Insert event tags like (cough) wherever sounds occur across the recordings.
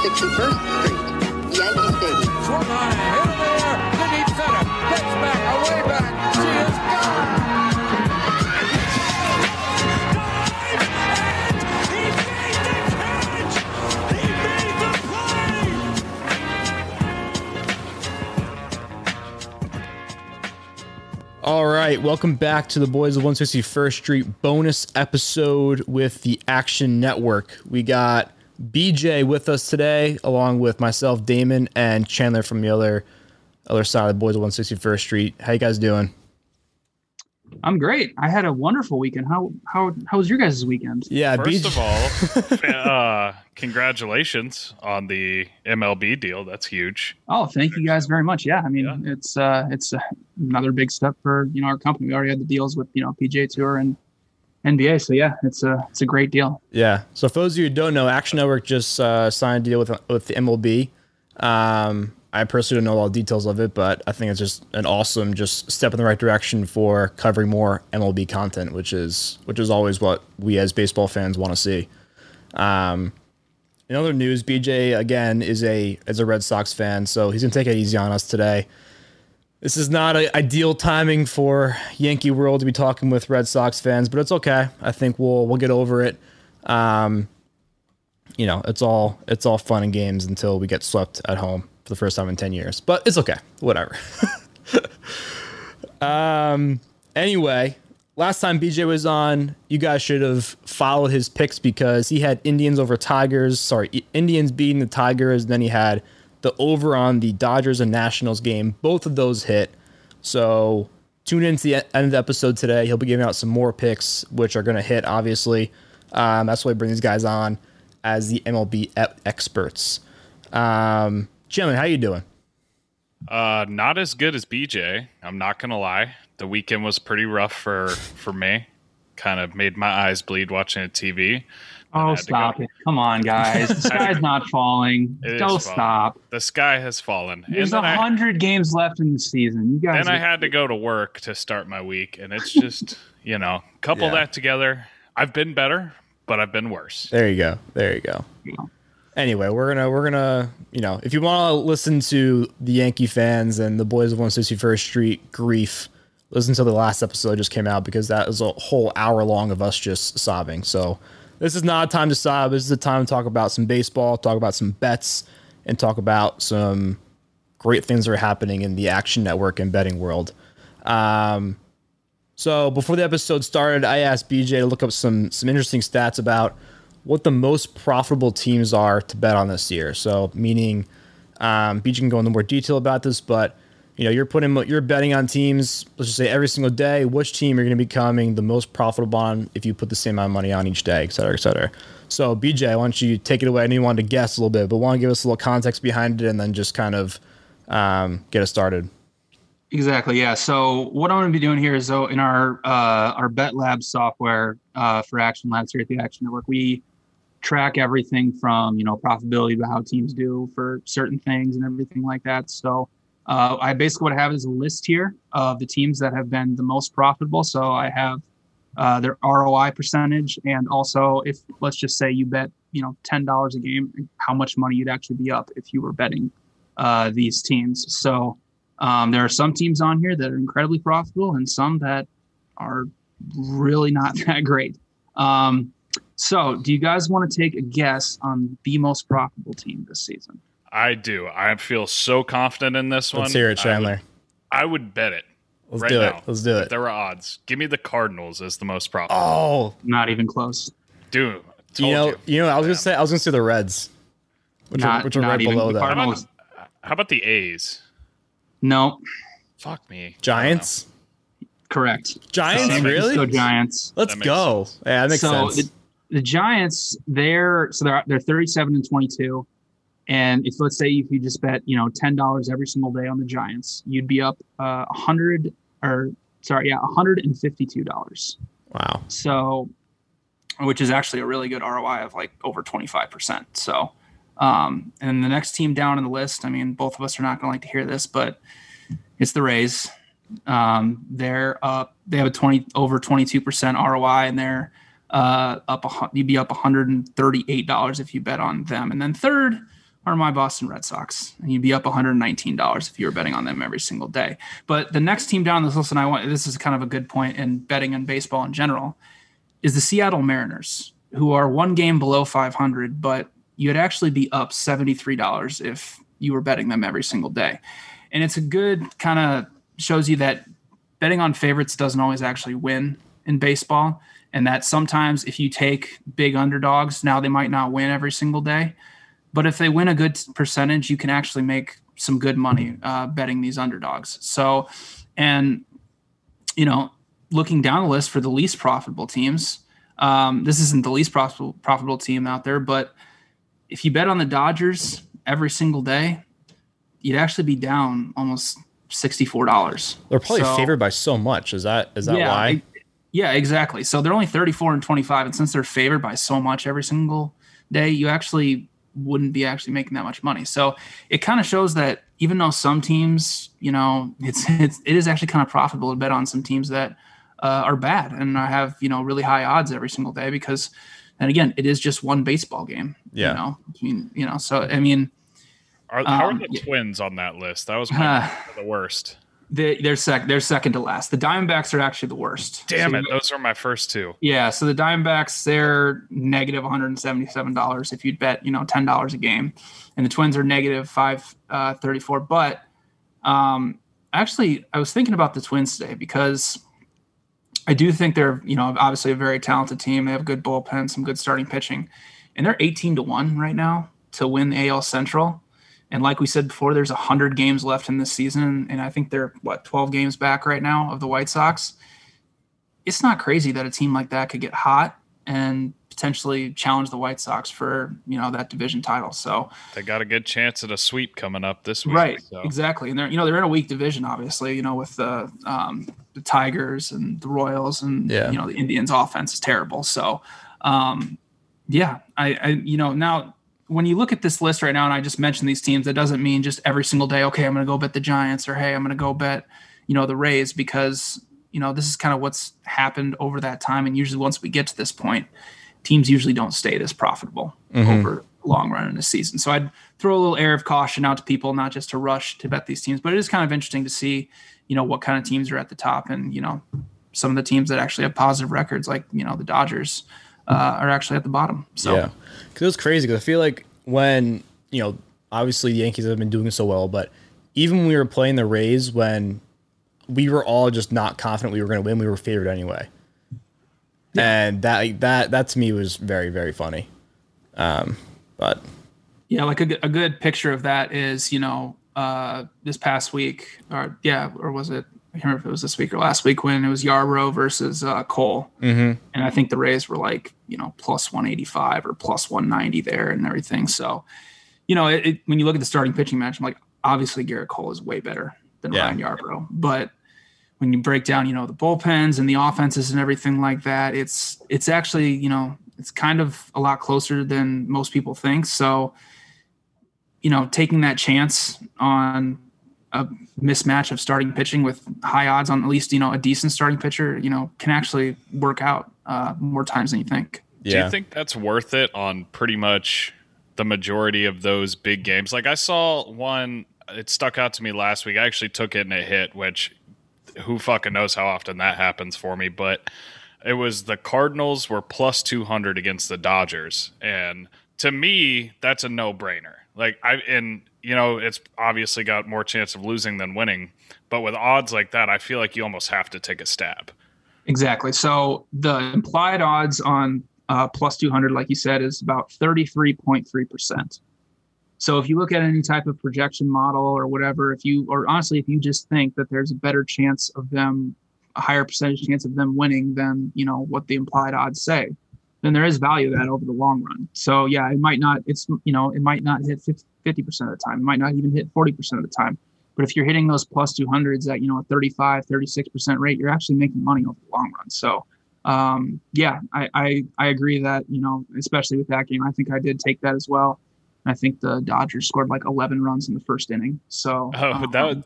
161st Street, Yankee Stadium. Swung on and hit in the deep center. Gets back, away back. She is gone. All right, welcome back to the Boys of 161st Street bonus episode with the Action Network. We got BJ with us today, along with myself, Damon, and Chandler from the other other side of the Boys of 161st Street. How you guys doing? I'm great. I had a wonderful weekend. How how how was your guys' weekend? Yeah, First BJ. of all, (laughs) uh, congratulations on the MLB deal. That's huge. Oh, thank you guys very much. Yeah, I mean Yeah. it's uh it's uh, another big step for you know our company. We already had the deals with you know PGA Tour and NBA, so yeah, it's a it's a great deal. Yeah. So for those of you who don't know, Action Network just uh, signed a deal with with the MLB. Um, I personally don't know all the details of it, but I think it's just an awesome just step in the right direction for covering more MLB content, which is which is always what we as baseball fans want to see. Um, in other news, BJ again is a is a Red Sox fan, so he's gonna take it easy on us today. This is not a ideal timing for Yankee World to be talking with Red Sox fans, but it's okay. I think we'll we'll get over it. Um, you know, it's all it's all fun and games until we get swept at home for the first time in ten years. But it's okay. Whatever. (laughs) um. Anyway, last time BJ was on, you guys should have followed his picks because he had Indians over Tigers. Sorry, Indians beating the Tigers. Then he had the over on the Dodgers and Nationals game. Both of those hit. So tune in to the end of the episode today. He'll be giving out some more picks, which are going to hit, obviously. Um, that's why I bring these guys on as the MLB experts. Um, how you doing? Uh, not as good as BJ. I'm not gonna lie. The weekend was pretty rough for for me. Kind of made my eyes bleed watching a TV. Oh, stop it! Come on, (laughs) guys, the sky's not falling. It is Don't falling. stop. The sky has fallen, There's a then I, hundred games left in the season. You guys, then I had to go to work to start my week, and it's (laughs) just you know couple Yeah. that together. I've been better, but I've been worse. There you go. There you go. Anyway, we're gonna we're gonna you know if you want to listen to the Yankee fans and the boys of 161st Street grief, listen to the last episode that just came out because that was a whole hour long of us just sobbing. So this is not a time to sob. This is a time to talk about some baseball, talk about some bets, and talk about some great things that are happening in the Action Network and betting world. Um, so before the episode started, I asked BJ to look up some some interesting stats about what the most profitable teams are to bet on this year. So meaning, um, BJ can go into more detail about this, but you know you're putting you're betting on teams. Let's just say every single day, which team you're going to be becoming the most profitable on if you put the same amount of money on each day, et cetera, et cetera. So BJ, why don't you take it away? I know you wanted to guess a little bit, but want to give us a little context behind it, and then just kind of um, get us started. Exactly. Yeah. So what I'm going to be doing here is, though, in our uh, our Bet Lab software uh, for Action Labs here at the Action Network, we track everything from you know profitability to how teams do for certain things and everything like that. So uh, I basically what I have is a list here of the teams that have been the most profitable. So I have uh, their ROI percentage, and also if let's just say you bet you know ten dollars a game, how much money you'd actually be up if you were betting uh, these teams. So um, there are some teams on here that are incredibly profitable, and some that are really not (laughs) that great. Um, so, do you guys want to take a guess on the most profitable team this season? I do. I feel so confident in this one. Let's hear it, I would- Chandler. I would, bet it. Let's right do now. it. Let's do If it. there were odds, give me the Cardinals as the most probable. Oh, Not even close. Dude, told you know, you. you know, I was gonna say, I was gonna say the Reds, which Not- are which are right below The that. How about, Cardinals- how about the A's? No, Fuck me. Giants, correct. Giants, So- really? So Giants. Let's go. sense. Yeah, that makes so sense. The, the Giants, they're so they're they're 37 and 22. And if let's say if you just bet, you know, ten dollars every single day on the Giants, you'd be up uh, a hundred or sorry, yeah, hundred and fifty-two dollars. wow. So, which is actually a really good ROI of like over 25%. So, um, and the next team down in the list, I mean, both of us are not going to like to hear this, but it's the Rays. Um, they're up, they have a 20 over 22% ROI and they're uh, up, a, you'd be up $138 if you bet on them. And then third are my Boston Red Sox, and you'd be up $119 if you were betting on them every single day. But the next team down this list, and I want this is kind of a good point in betting on baseball in general, is the Seattle Mariners, who are one game below 500, but you'd actually be up $73 if you were betting them every single day. And it's a good kind of shows you that betting on favorites doesn't always actually win in baseball. And that sometimes if you take big underdogs, now they might not win every single day. But if they win a good percentage, you can actually make some good money uh, betting these underdogs. So, and, you know, looking down the list for the least profitable teams, um, this isn't the least profitable, profitable team out there, but if you bet on the Dodgers every single day, you'd actually be down almost sixty-four dollars. They're probably So- favored by so much. Is that is that yeah, why? Yeah, exactly. So they're only 34 and 25. And since they're favored by so much every single day, you actually wouldn't be actually making that much money. So it kind of shows that even though some teams, you know, it's, it's it is actually kind of profitable to bet on some teams that uh, are bad and I have, you know, really high odds every single day because and again, it is just one baseball game. Yeah. You know, I mean, you know, so I mean, Are, how are Um, the yeah. Twins on that list? That was my, the worst. They, they're sec they're second to last. The Diamondbacks are actually the worst. Damn So it, those are my first two. Yeah, so the Diamondbacks they're negative one hundred and seventy-seven dollars if you'd bet you know ten dollars a game, and the Twins are negative five uh, thirty-four. But um, actually, I was thinking about the Twins today because I do think they're you know obviously a very talented team. They have good bullpen, some good starting pitching, and they're eighteen to one right now to win the AL Central. And like we said before, there's hundred games left in this season, and I think they're what twelve games back right now of the White Sox it's not crazy that a team like that could get hot and potentially challenge the White Sox for you know that division title. So They got a good chance at a sweep coming up this week. right, so. exactly, and they're you know they're in a weak division, obviously. You know with the um, the Tigers and the Royals and Yeah. you know the Indians' offense is terrible. So um, yeah, I, I you know now. When you look at this list right now, and I just mentioned these teams, that doesn't mean just every single day. Okay, I'm going to go bet the Giants, or hey, I'm going to go bet, you know, the Rays, because you know this is kind of what's happened over that time. And usually, once we get to this point, teams usually don't stay this profitable mm-hmm. over long run in a season. So I'd throw a little air of caution out to people, not just to rush to bet these teams, but it is kind of interesting to see, you know, what kind of teams are at the top and, you know, some of the teams that actually have positive records, like, you know, the Dodgers uh, are actually at the bottom. So Yeah, because it was crazy. Because I feel like when you know, obviously the Yankees have been doing so well, but even when we were playing the Rays, when we were all just not confident we were going to win, we were favored anyway. And that that that to me was very very funny. Um, but Yeah, like a, a good picture of that is, you know, uh, this past week, or yeah, or was it? I can't remember if it was this week or last week when it was Yarbrough versus uh, Cole, mm-hmm. and I think the Rays were like, you know, plus one eighty five or plus one ninety there and everything. So, you know, it, it, when you look at the starting pitching match, I'm like, obviously Gerrit Cole is way better than Yeah. Ryan Yarbrough, but when you break down, you know, the bullpens and the offenses and everything like that, it's it's actually, you know, it's kind of a lot closer than most people think. So, you know, taking that chance on a mismatch of starting pitching with high odds on at least, you know, a decent starting pitcher, you know, can actually work out uh, more times than you think. Do yeah, you think that's worth it on pretty much the majority of those big games? Like I saw one, it stuck out to me last week. I actually took it and it hit, which who fucking knows how often that happens for me, but it was the Cardinals were plus 200 against the Dodgers. And to me, that's a no brainer. Like I, and you know, it's obviously got more chance of losing than winning, but with odds like that, I feel like you almost have to take a stab. Exactly. So the implied odds on uh, plus 200, like you said, is about 33.3%. So if you look at any type of projection model or whatever, if you, or honestly, if you just think that there's a better chance of them, a higher percentage chance of them winning than, you know, what the implied odds say, then there is value to that over the long run. So yeah, it might not, it's, you know, it might not hit 50, 50% of the time. It might not even hit 40% of the time. But if you're hitting those plus 200s at, you know, a 35, 36% rate, you're actually making money over the long run. So, um, yeah, I, I, I agree that, you know, especially with that game, I think I did take that as well. I think the Dodgers scored like 11 runs in the first inning. So, Oh, um, that was,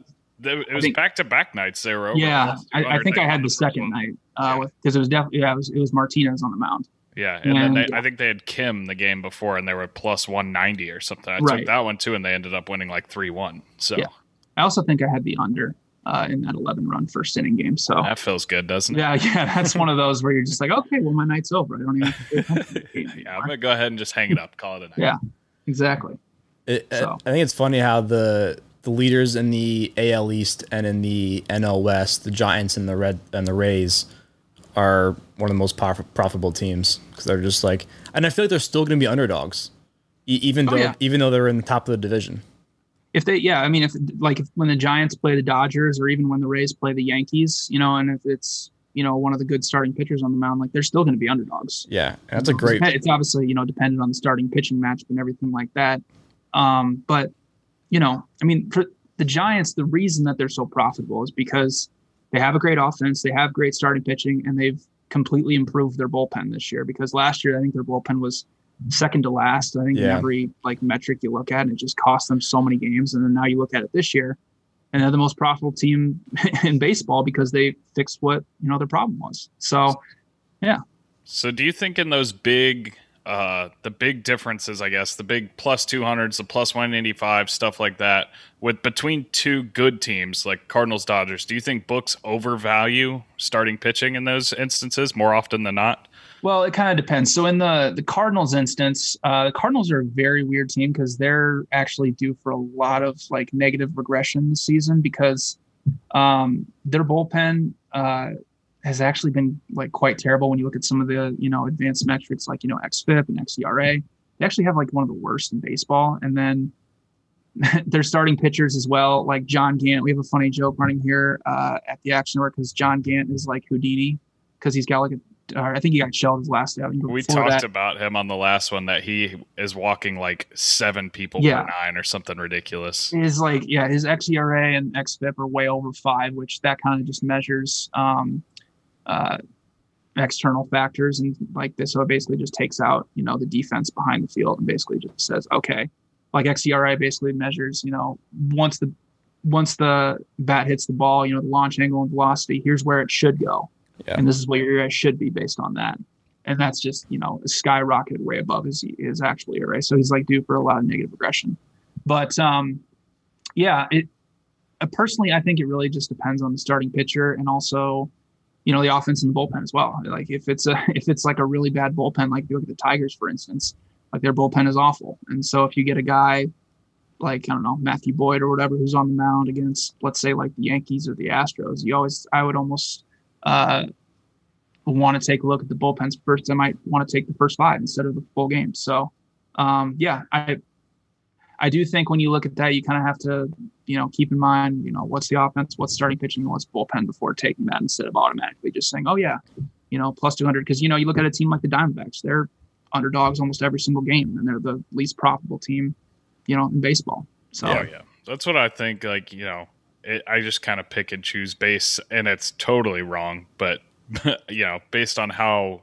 that- it was back to back nights. They were yeah, I, I think I had the second one. night uh, with because it was definitely yeah it was it was Martinez on the mound. Yeah, and then And- they, I think they had Kim the game before, and they were plus one ninety or something. I Right. took that one too, and they ended up winning like three one. So Yeah. I also think I had the under uh, in that 11 run first inning game. So that feels good, doesn't it? yeah, yeah, that's one of those where you're just like, okay, well, my night's over. I don't even. Have to pay attention to the game (laughs) yeah, I'm gonna go ahead and just hang it up, call it a night. Yeah. Exactly. It, So- I think it's funny how the the leaders in the AL East and in the NL West, the Giants and the Red and the Rays, are one of the most prof- profitable teams because they're just like, and I feel like they're still going to be underdogs, e- even Oh, though yeah. even though they're in the top of the division. If they, yeah, I mean, if like if, when the Giants play the Dodgers or even when the Rays play the Yankees, you know, and if it's you know one of the good starting pitchers on the mound, like they're still going to be underdogs. Yeah, that's a great. It's obviously you know dependent on the starting pitching matchup and everything like that. Um, but you know, I mean, for the Giants, the reason that they're so profitable is because they have a great offense, they have great starting pitching, and they've completely improved their bullpen this year. Because last year, I think their bullpen was second to last. I think in Yeah. every like metric you look at, and it just cost them so many games. And then now you look at it this year, and they're the most profitable team (laughs) in baseball because they fixed what you know their problem was. So yeah. So do you think in those big uh the big differences, I guess, the big plus plus two hundreds, the plus one eighty five, stuff like that, with between two good teams like Cardinals Dodgers, do you think books overvalue starting pitching in those instances more often than not? Well, it kind of depends. So in the the Cardinals instance, uh, the Cardinals are a very weird team because they're actually due for a lot of like negative regression this season because um, their bullpen uh, has actually been like quite terrible when you look at some of the you know advanced metrics like you know xFIP and xERA. They actually have like one of the worst in baseball, and then (laughs) they're starting pitchers as well, like John Gant. We have a funny joke running here uh, at the Action Work because John Gant is like Houdini because he's got like a or I think he got shelved his last outing. We talked that- about him on the last one that he is walking like seven people Yeah. per nine or something ridiculous. his like yeah his xERA and xFIP are way over five, which that kind of just measures um, uh, external factors and like this. So it basically just takes out you know the defense behind the field and basically just says okay, like xERA basically measures you know once the once the bat hits the ball, you know the launch angle and velocity. Here's where it should go, Yeah. and this is where your ERA should be based on that. And that's just you know skyrocketed way above his his actual ERA. So he's like due for a lot of negative regression. But um, yeah, it uh, personally, I think it really just depends on the starting pitcher and also, you know, the offense and the bullpen as well. Like if it's a (laughs) if it's like a really bad bullpen, like you look at the Tigers, for instance, like their bullpen is awful. And so if you get a guy like I don't know Matthew Boyd or whatever who's on the mound against, let's say like the Yankees or the Astros, you always I would almost uh, want to take a look at the bullpens first. I might want to take the first five instead of the full game. So um, yeah, I I do think when you look at that, you kind of have to, you know, keep in mind, you know, what's the offense, what's starting pitching, what's bullpen before taking that instead of automatically just saying, oh yeah, you know, plus 200. Because you know, you look at a team like the Diamondbacks, they're underdogs almost every single game, and they're the least profitable team, you know, in baseball. So Yeah, yeah. That's what I think. Like, you know, it, I just kind of pick and choose base, and it's totally wrong. But, (laughs) you know, based on how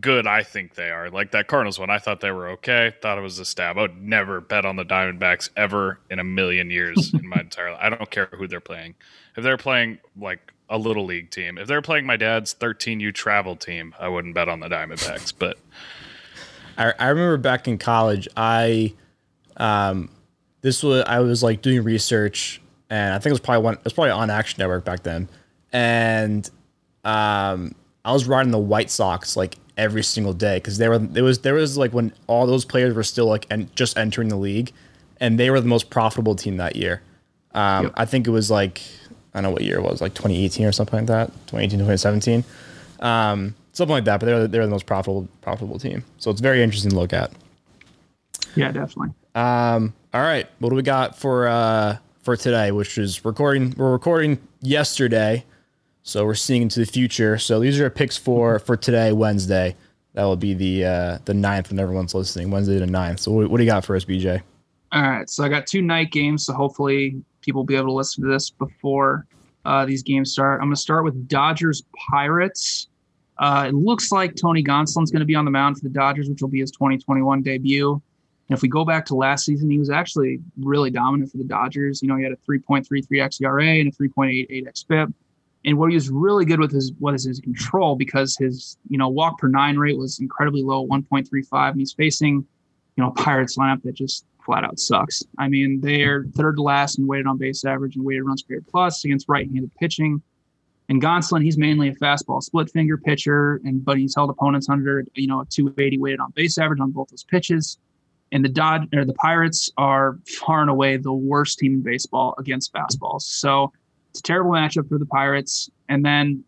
good I think they are, like that Cardinals one, I thought they were okay. Thought it was a stab. I would never bet on the Diamondbacks ever in a million years in my (laughs) entire life. I don't care who they're playing. If they're playing like a little league team, if they're playing my dad's 13U travel team, I wouldn't bet on the Diamondbacks. But I, I remember back in college, I, um, this was I was like doing research, and I think it was probably one. It was probably on Action Network back then, and um, I was riding the White Sox like every single day because they were there was there was like when all those players were still like and just entering the league, and they were the most profitable team that year. Um, Yep. I think it was like I don't know what year it was, like 2018 or something like that, 2018, 2017, um, something like that. But they're they're the most profitable profitable team, so it's very interesting to look at. yeah, definitely. Um, all right, what do we got for uh for today? Which is recording. We're recording yesterday, so we're seeing into the future. So these are our picks for for today, Wednesday. That will be the uh the 9th when everyone's listening, Wednesday the 9th. So what, what do you got for us, BJ? All right, so I got two night games, so hopefully people will be able to listen to this before uh, these games start. I'm going to start with Dodgers Pirates. Uh, it looks like Tony Gonsolin's going to be on the mound for the Dodgers, which will be his 2021 debut. And if we go back to last season, he was actually really dominant for the Dodgers. You know, he had a 3.33 xERA and a 3.88 xFIP. And what he was really good with his what is his control because his you know walk per nine rate was incredibly low, 1.35, and he's facing you know Pirates lineup that just flat out sucks. I mean they're third to last in weighted on base average and weighted runs created plus against right-handed pitching. And Gonsolin, he's mainly a fastball split finger pitcher, and but he's held opponents under you know a 280 weighted on base average on both those pitches. And the Dodge or the Pirates are far and away the worst team in baseball against fastballs. So it's a terrible matchup for the Pirates. And then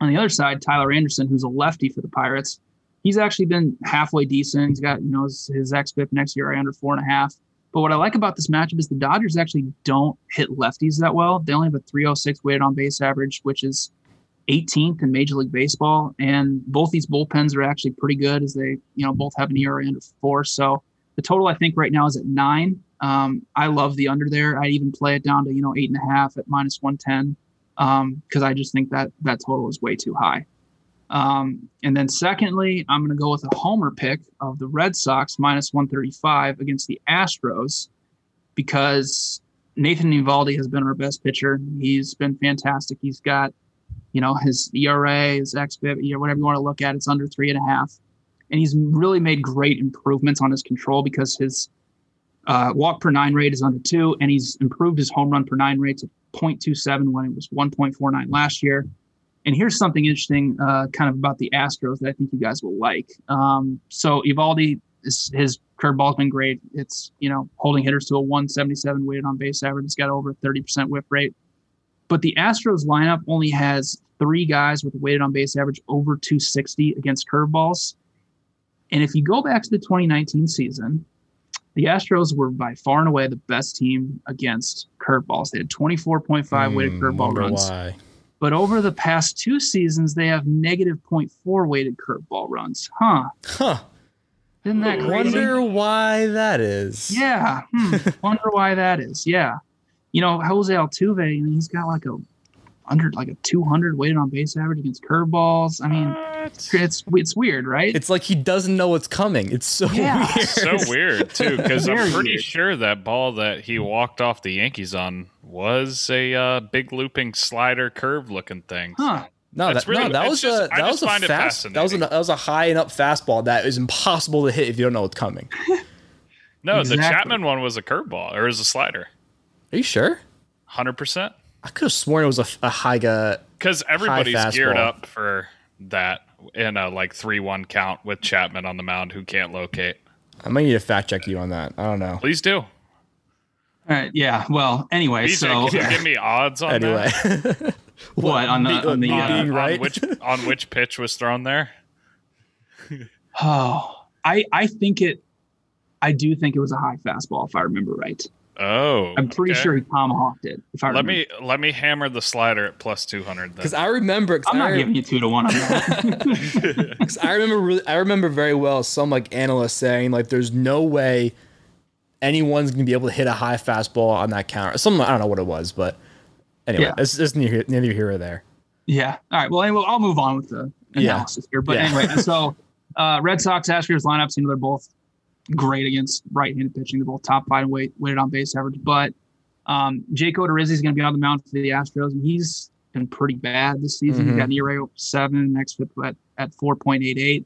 on the other side, Tyler Anderson, who's a lefty for the Pirates, he's actually been halfway decent. He's got you know his, his xFIP next year under four and a half. But what I like about this matchup is the Dodgers actually don't hit lefties that well. They only have a 306 weighted on base average, which is 18th in Major League Baseball. And both these bullpens are actually pretty good as they, you know, both have an ERA under four. So the total I think right now is at nine. Um, I love the under there. I even play it down to you know eight and a half at minus one ten because I just think that that total is way too high. Um, and then secondly, I'm going to go with a homer pick of the Red Sox minus 135 against the Astros because Nathan Eovaldi has been our best pitcher. He's been fantastic. He's got, you know, his ERA, his xFIP, whatever you want to look at, it's under three and a half. And he's really made great improvements on his control because his uh, walk per nine rate is under two, and he's improved his home run per nine rate to 0.27 when it was 1.49 last year. And here's something interesting, uh, kind of about the Astros that I think you guys will like. Um, so Eovaldi, is, his curveball's been great. It's you know holding hitters to a 177 weighted on base average. It's got over 30% whiff rate. But the Astros lineup only has three guys with a weighted on base average over 260 against curveballs. And if you go back to the 2019 season, the Astros were by far and away the best team against curveballs. They had 24.5 weighted Hmm, curveball runs. Why? But over the past two seasons, they have negative 0.4 weighted curveball runs. Huh. Huh. Isn't that crazy? Wonder why that is. Yeah. Hmm. (laughs) Wonder why that is. Yeah. You know, Jose Altuve, I mean, he's got like a under like a 200 weighted on base average against curveballs. I mean, it's it's weird, right? It's like he doesn't know what's coming. It's so Yeah. weird. so (laughs) weird too because I'm pretty weird. sure that ball that he walked off the Yankees on was a uh, big looping slider curve looking thing. huh. No, That's that, really- no, that was just- a I that just was a fast that was a, that was a high and up fastball that is impossible to hit if you don't know what's coming. No, the Chapman one was a curveball or was a slider. Are you sure? Hundred percent. I could have sworn it was a, a high guy. Because everybody's geared up for that in a like three one count with Chapman on the mound who can't locate. I might need to fact check you on that. I don't know. Please do. All right. Yeah. Well, anyway, BJ, so can you give me (laughs) odds on Anyway, that? (laughs) what on the on the be- uh, being on right? which on which pitch was thrown there? (sighs) Oh, I I think it. I do think it was a high fastball, if I remember right. Oh, I'm pretty okay. sure he tomahawked it. If I Let remember. me let me hammer the slider at plus two hundred. because I remember. Cause I'm not I, giving you two to one on that. (laughs) 'cause I remember. Really, I remember very well some like analyst saying like, "There's no way anyone's gonna be able to hit a high fastball on that counter." Some I don't know what it was, but anyway, Yeah. it's, it's neither, neither here or there. yeah. All right. Well, anyway, I'll move on with the Yeah. analysis here. But Yeah. anyway, so (laughs) uh, Red Sox Astros lineups, you know, they're both great against right-handed pitching. They're both top five weight, weighted on base average. But um, Jake Odorizzi is going to be on the mound for the Astros, and he's been pretty bad this season. Mhm. He's got an ERA over seven, next at at 4.88,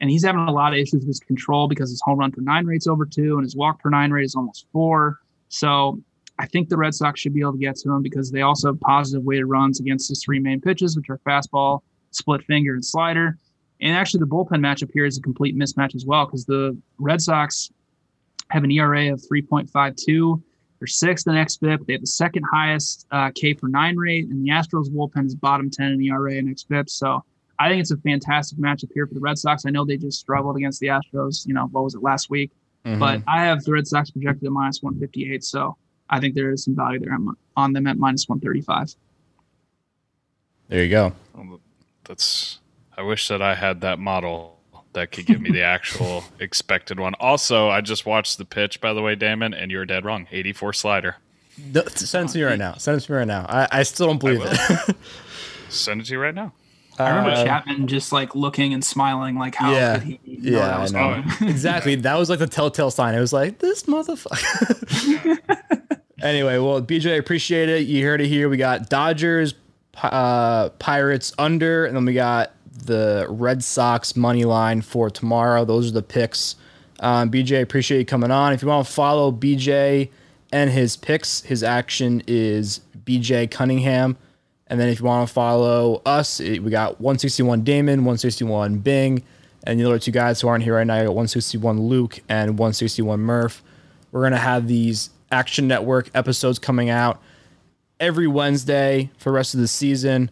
and he's having a lot of issues with his control because his home run per nine rate's over two, and his walk per nine rate is almost four. So I think the Red Sox should be able to get to him because they also have positive weighted runs against his three main pitches, which are fastball, split finger, and slider. And actually, the bullpen matchup here is a complete mismatch as well because the Red Sox have an ERA of 3.52. They're sixth in XFIP. They have the second highest uh, K per nine rate, and the Astros bullpen is bottom 10 in ERA and XFIP. So I think it's a fantastic matchup here for the Red Sox. I know they just struggled against the Astros, you know, what was it last week? Mm-hmm. But I have the Red Sox projected at minus 158. So I think there is some value there on- on them at minus 135. there you go. That's. I wish that I had that model that could give me the actual (laughs) expected one. Also, I just watched the pitch, by the way, Damon, and you're dead wrong. 84 slider. No, send it to me right now. Send it to me right now. I, I still don't believe will. it. (laughs) Send it to you right now. I remember Uh, Chapman just like looking and smiling, like how Yeah. could he know Yeah, that I know. coming? exactly. That was like the telltale sign. It was like this motherfucker. (laughs) anyway, well, BJ, I appreciate it. You heard it here. We got Dodgers, uh, Pirates under, and then we got the Red Sox money line for tomorrow. Those are the picks. Um, BJ, appreciate you coming on. If you want to follow BJ and his picks, his action is BJ Cunningham. And then if you want to follow us, it- we got 161 Damon, 161 Bing, and the other two guys who aren't here right now, I got 161 Luke and 161 Murph. We're to have these Action Network episodes coming out every Wednesday for the rest of the season.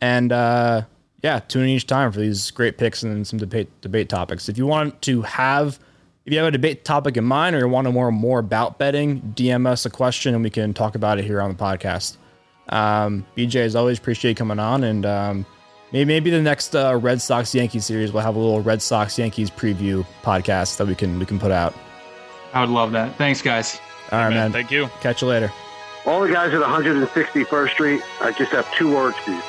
And uh, yeah, tune in each time for these great picks and some debate debate topics. If you want to have if you have a debate topic in mind or you want to more more about betting, DM us a question and we can talk about it here on the podcast. Um, BJ, as always, appreciate you coming on, and um, maybe maybe the next uh, Red Sox Yankees series we'll have a little Red Sox Yankees preview podcast that we can we can put out. I would love that. Thanks, guys. All right, Man, man. thank you. Catch you later. All the guys at 161st Street, I just have two words for you.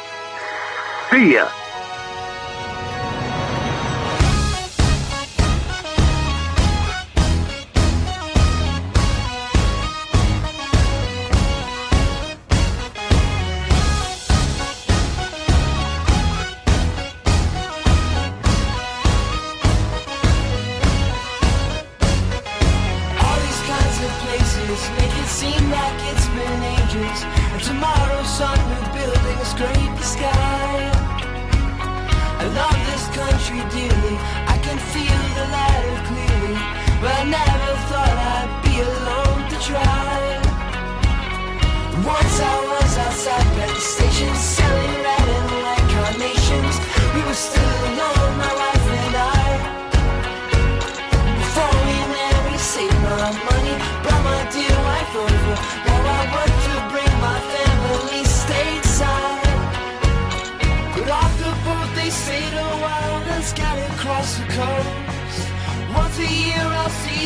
See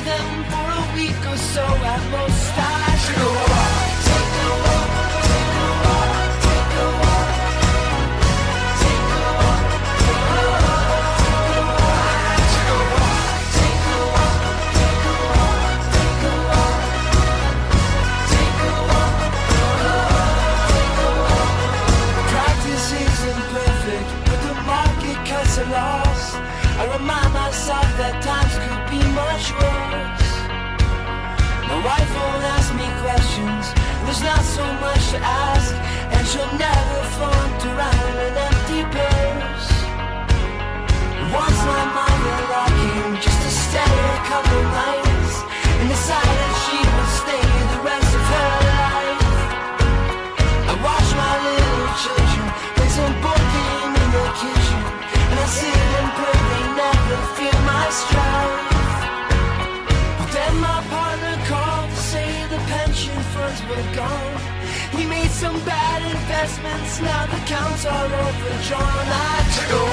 them for a week or so at most. I should go wife won't ask me questions, there's not so much to ask, and she'll never flaunt around investments, now the are overdrawn. I took